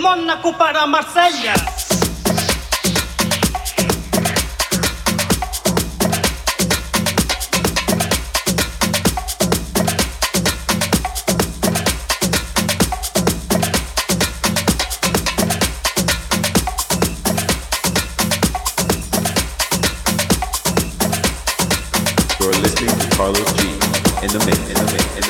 Mónaco para Marsella. You're listening to Carlos G in the mix, in the mix, in the mix.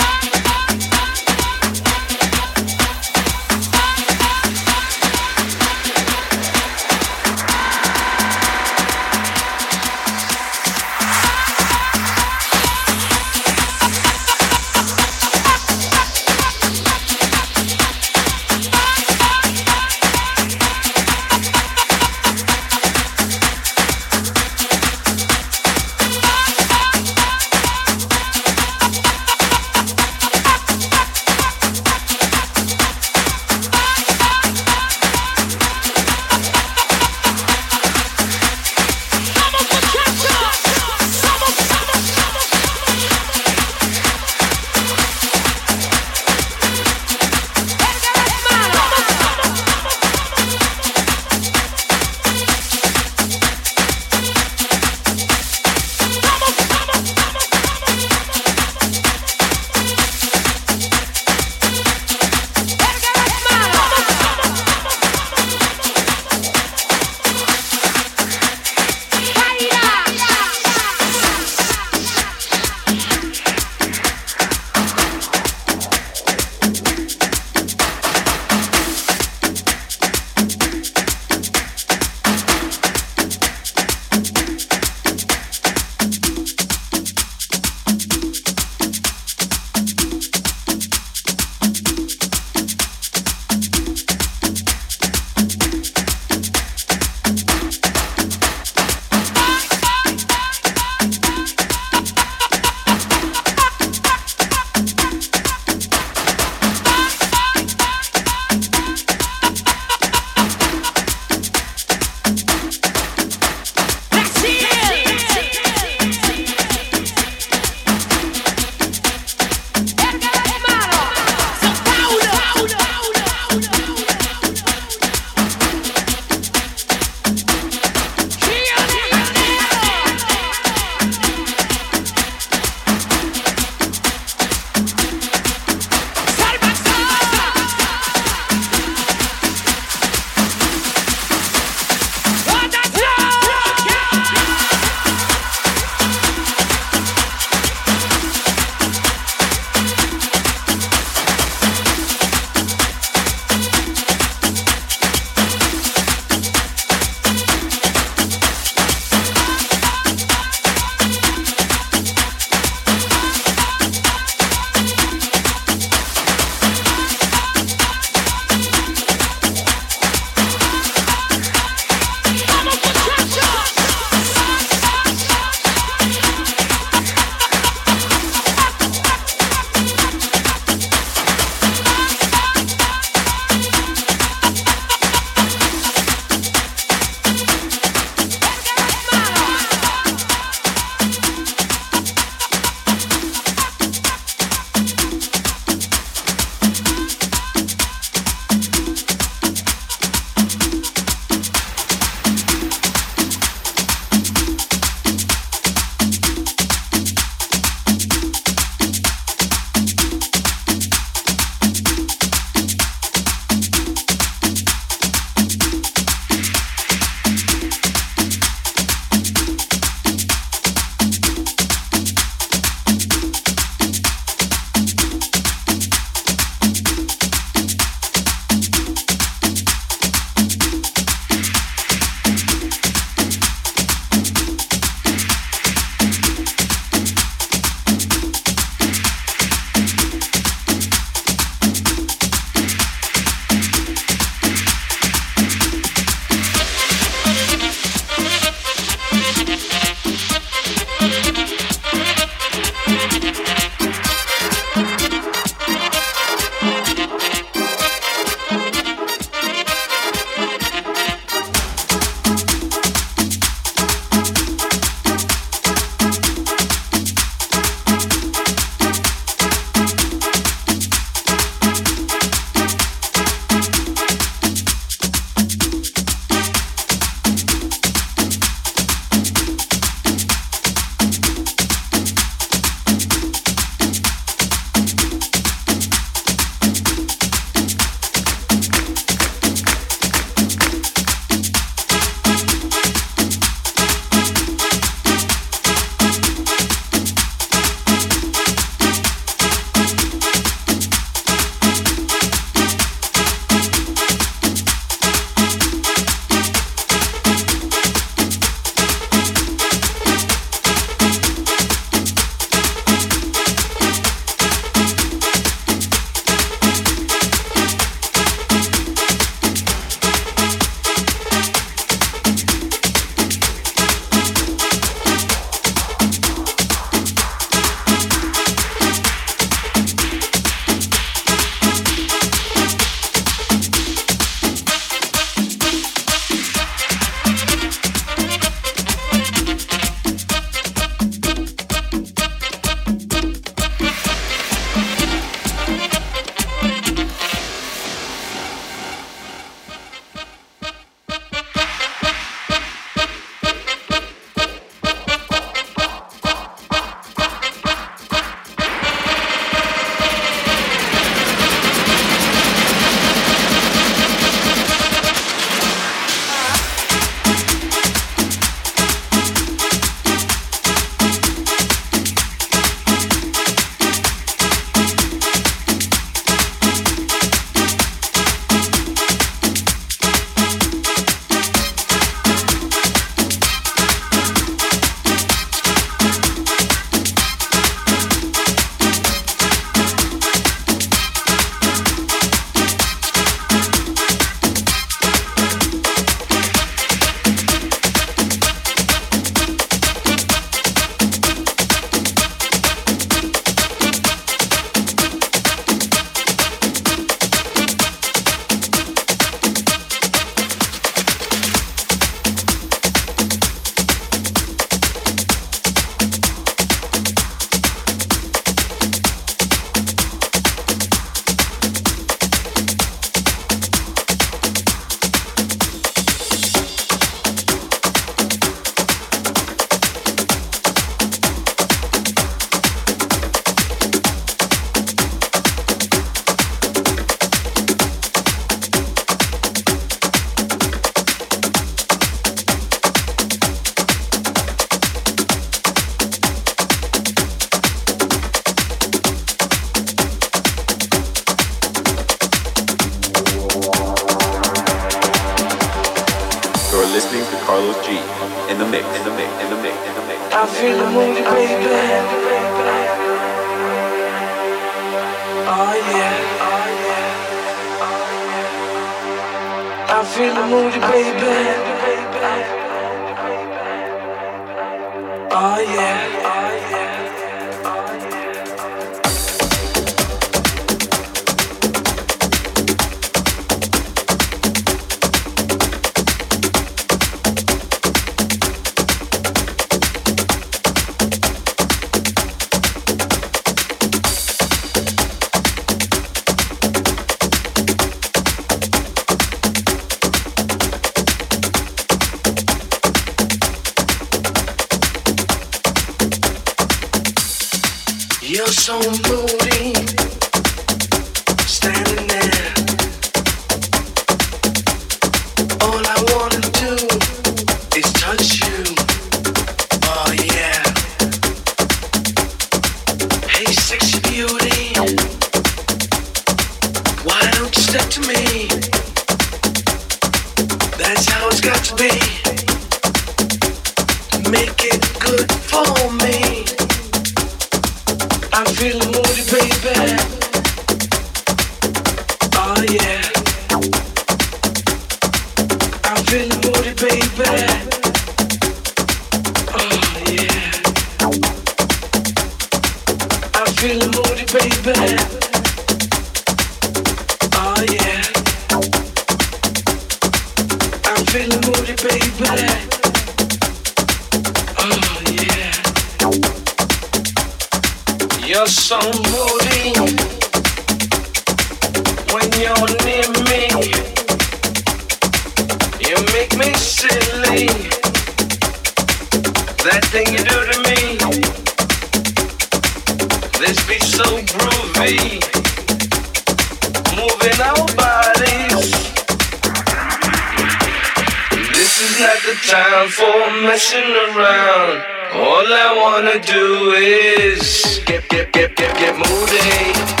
I'm messing around. All I wanna do is get, get, get, get, get moving.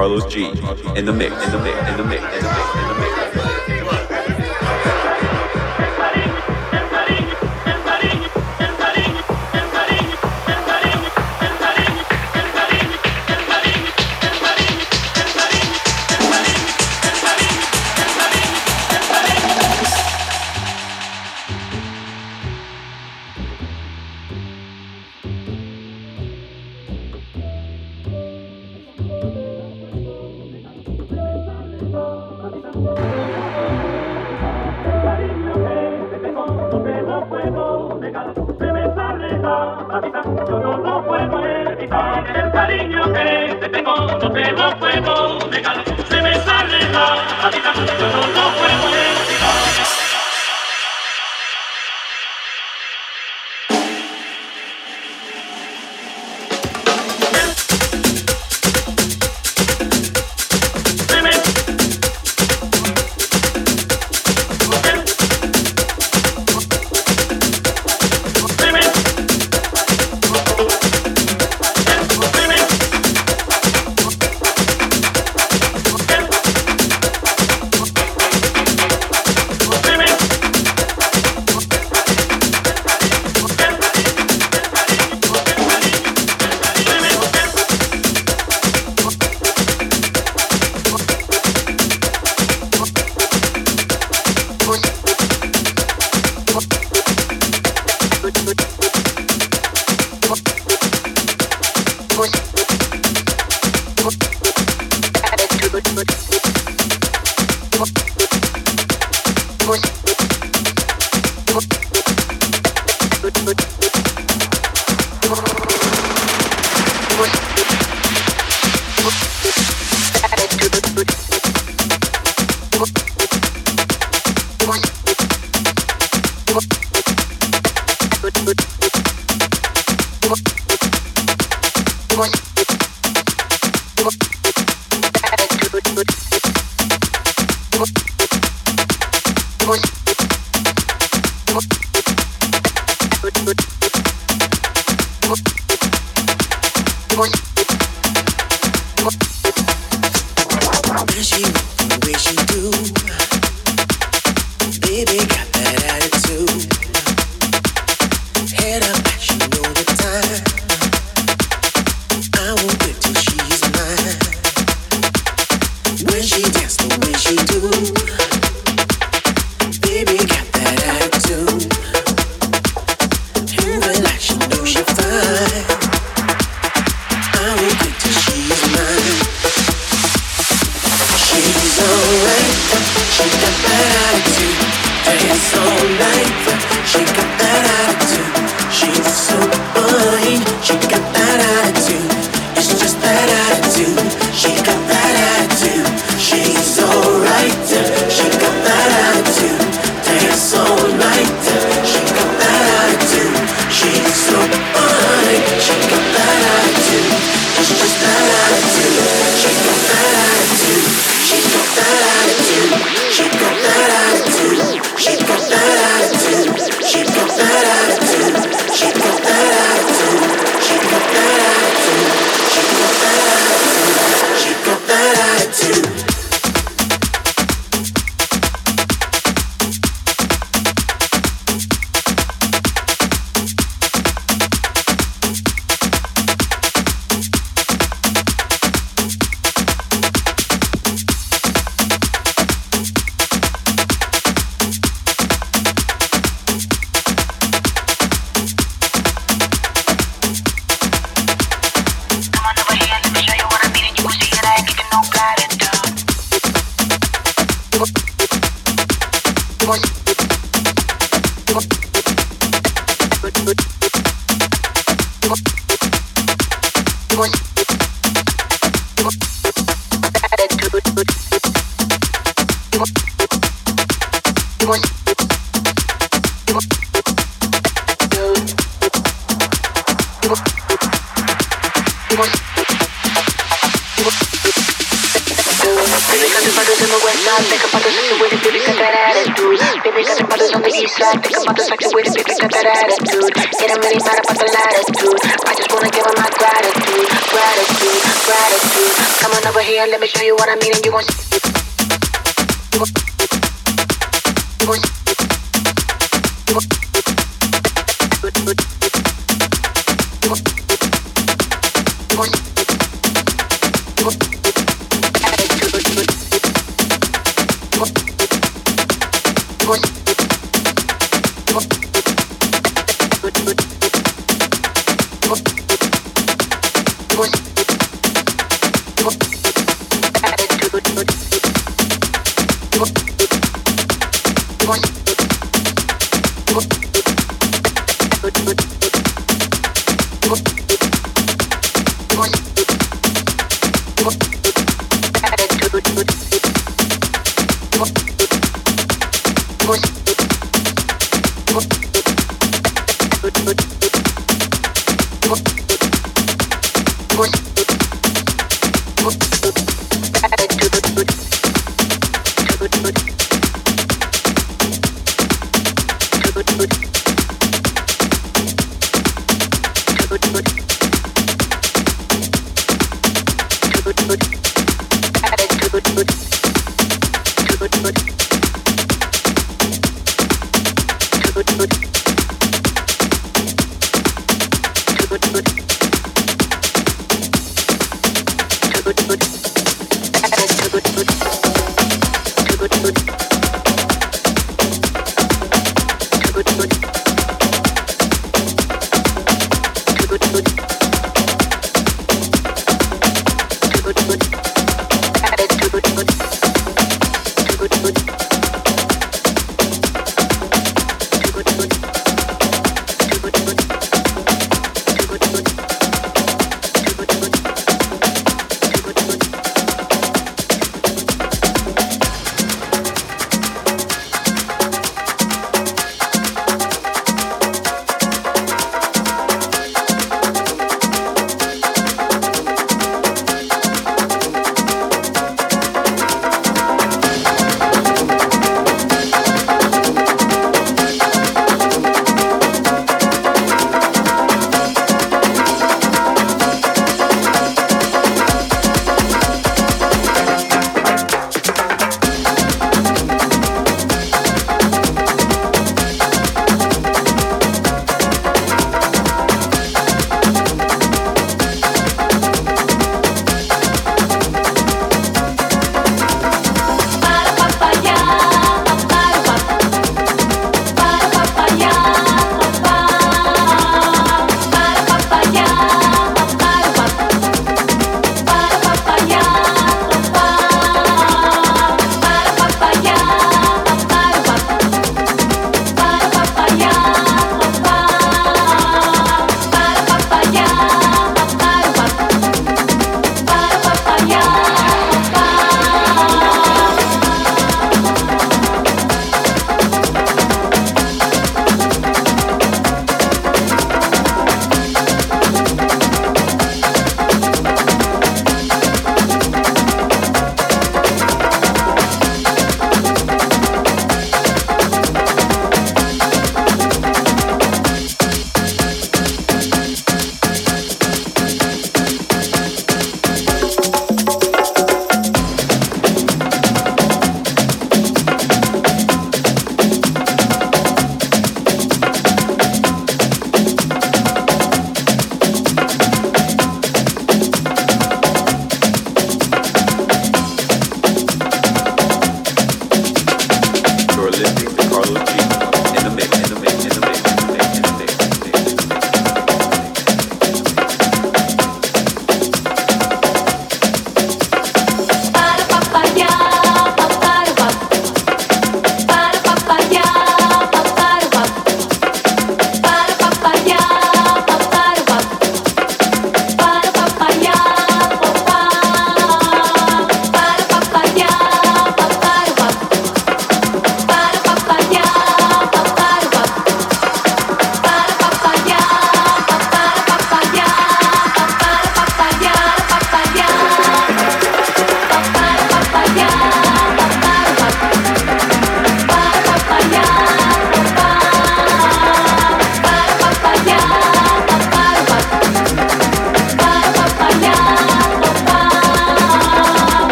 Carlos G. In the mix, in the mix, in the mix, in the mix, in the mix.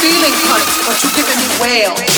feeling punched, but you're giving me whale.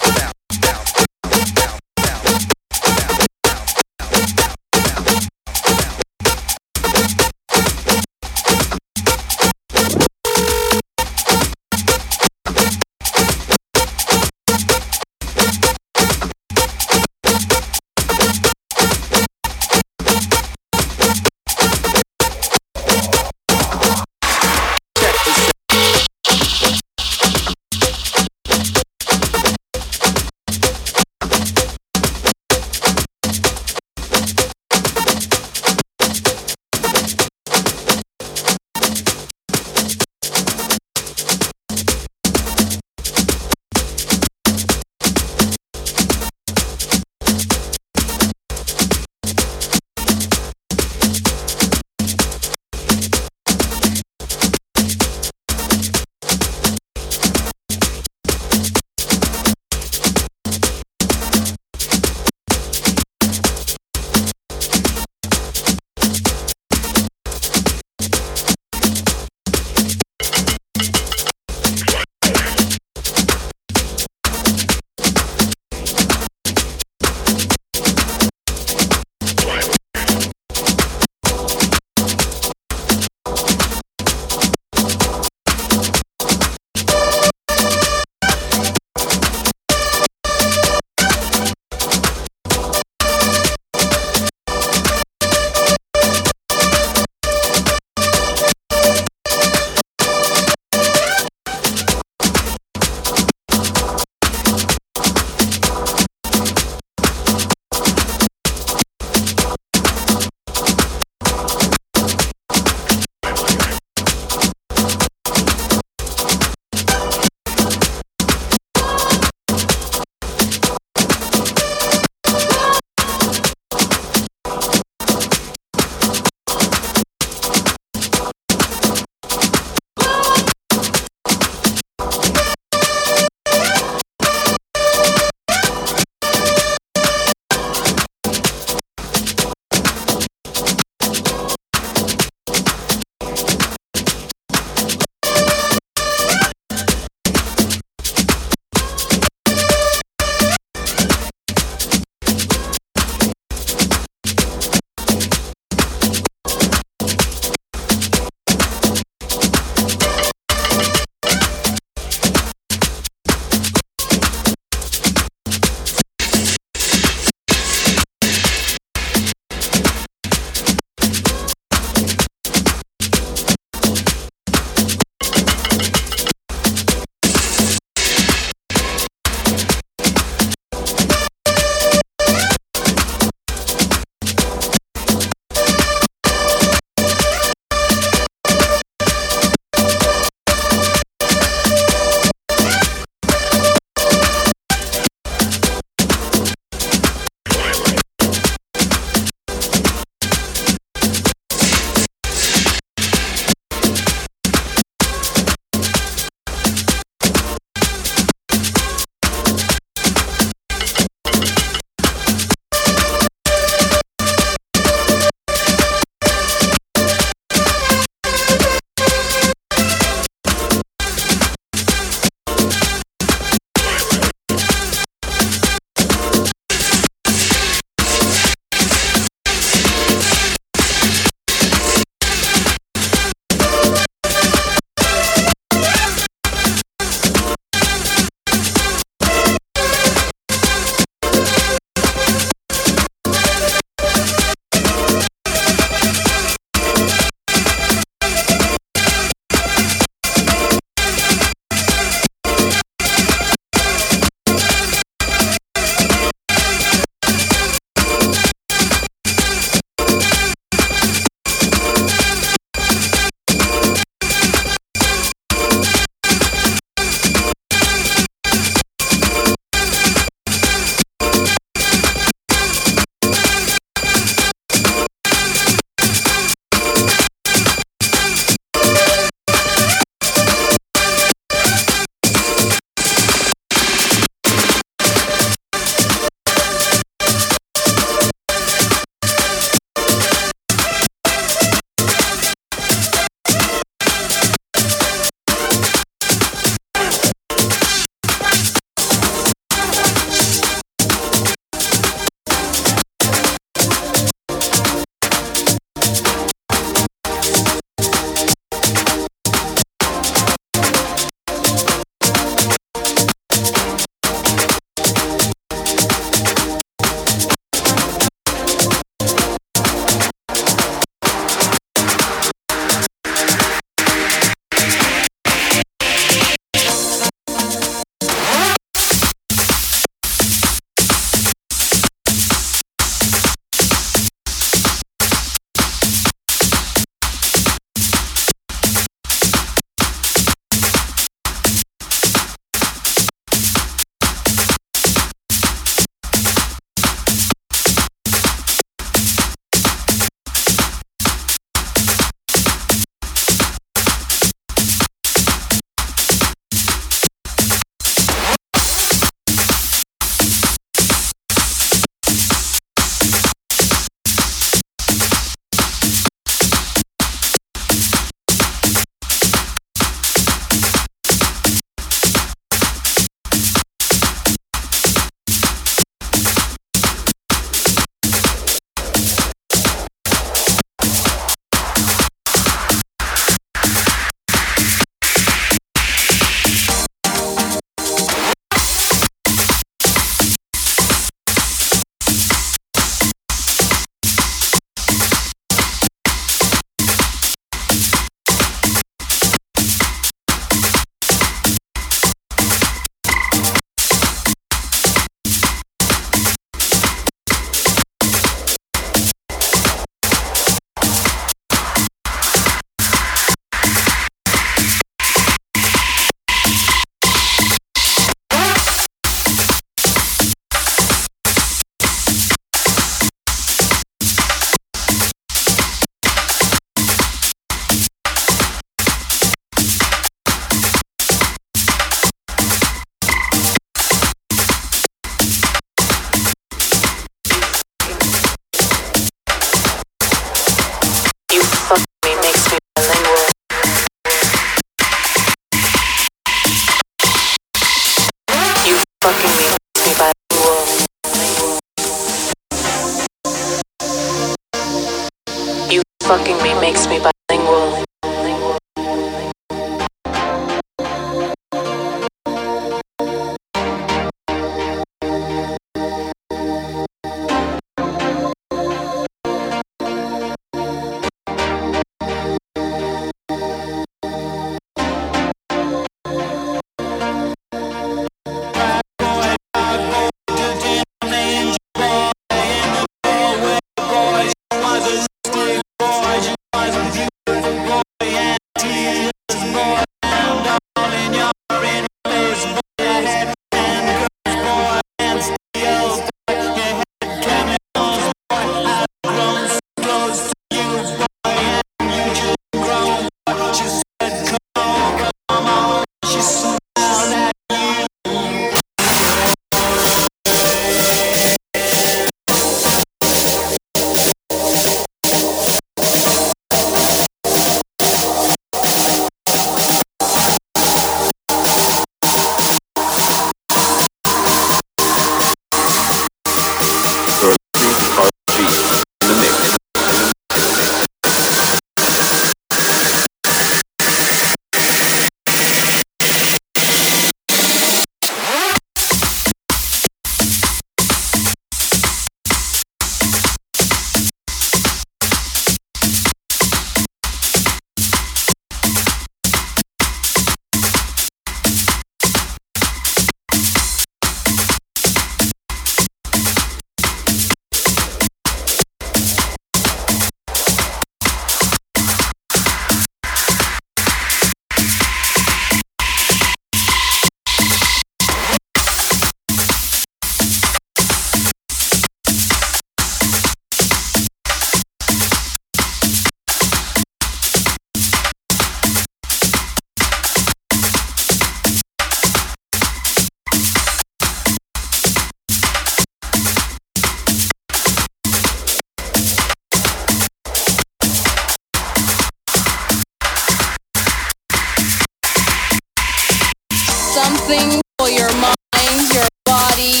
something for your mind, your body.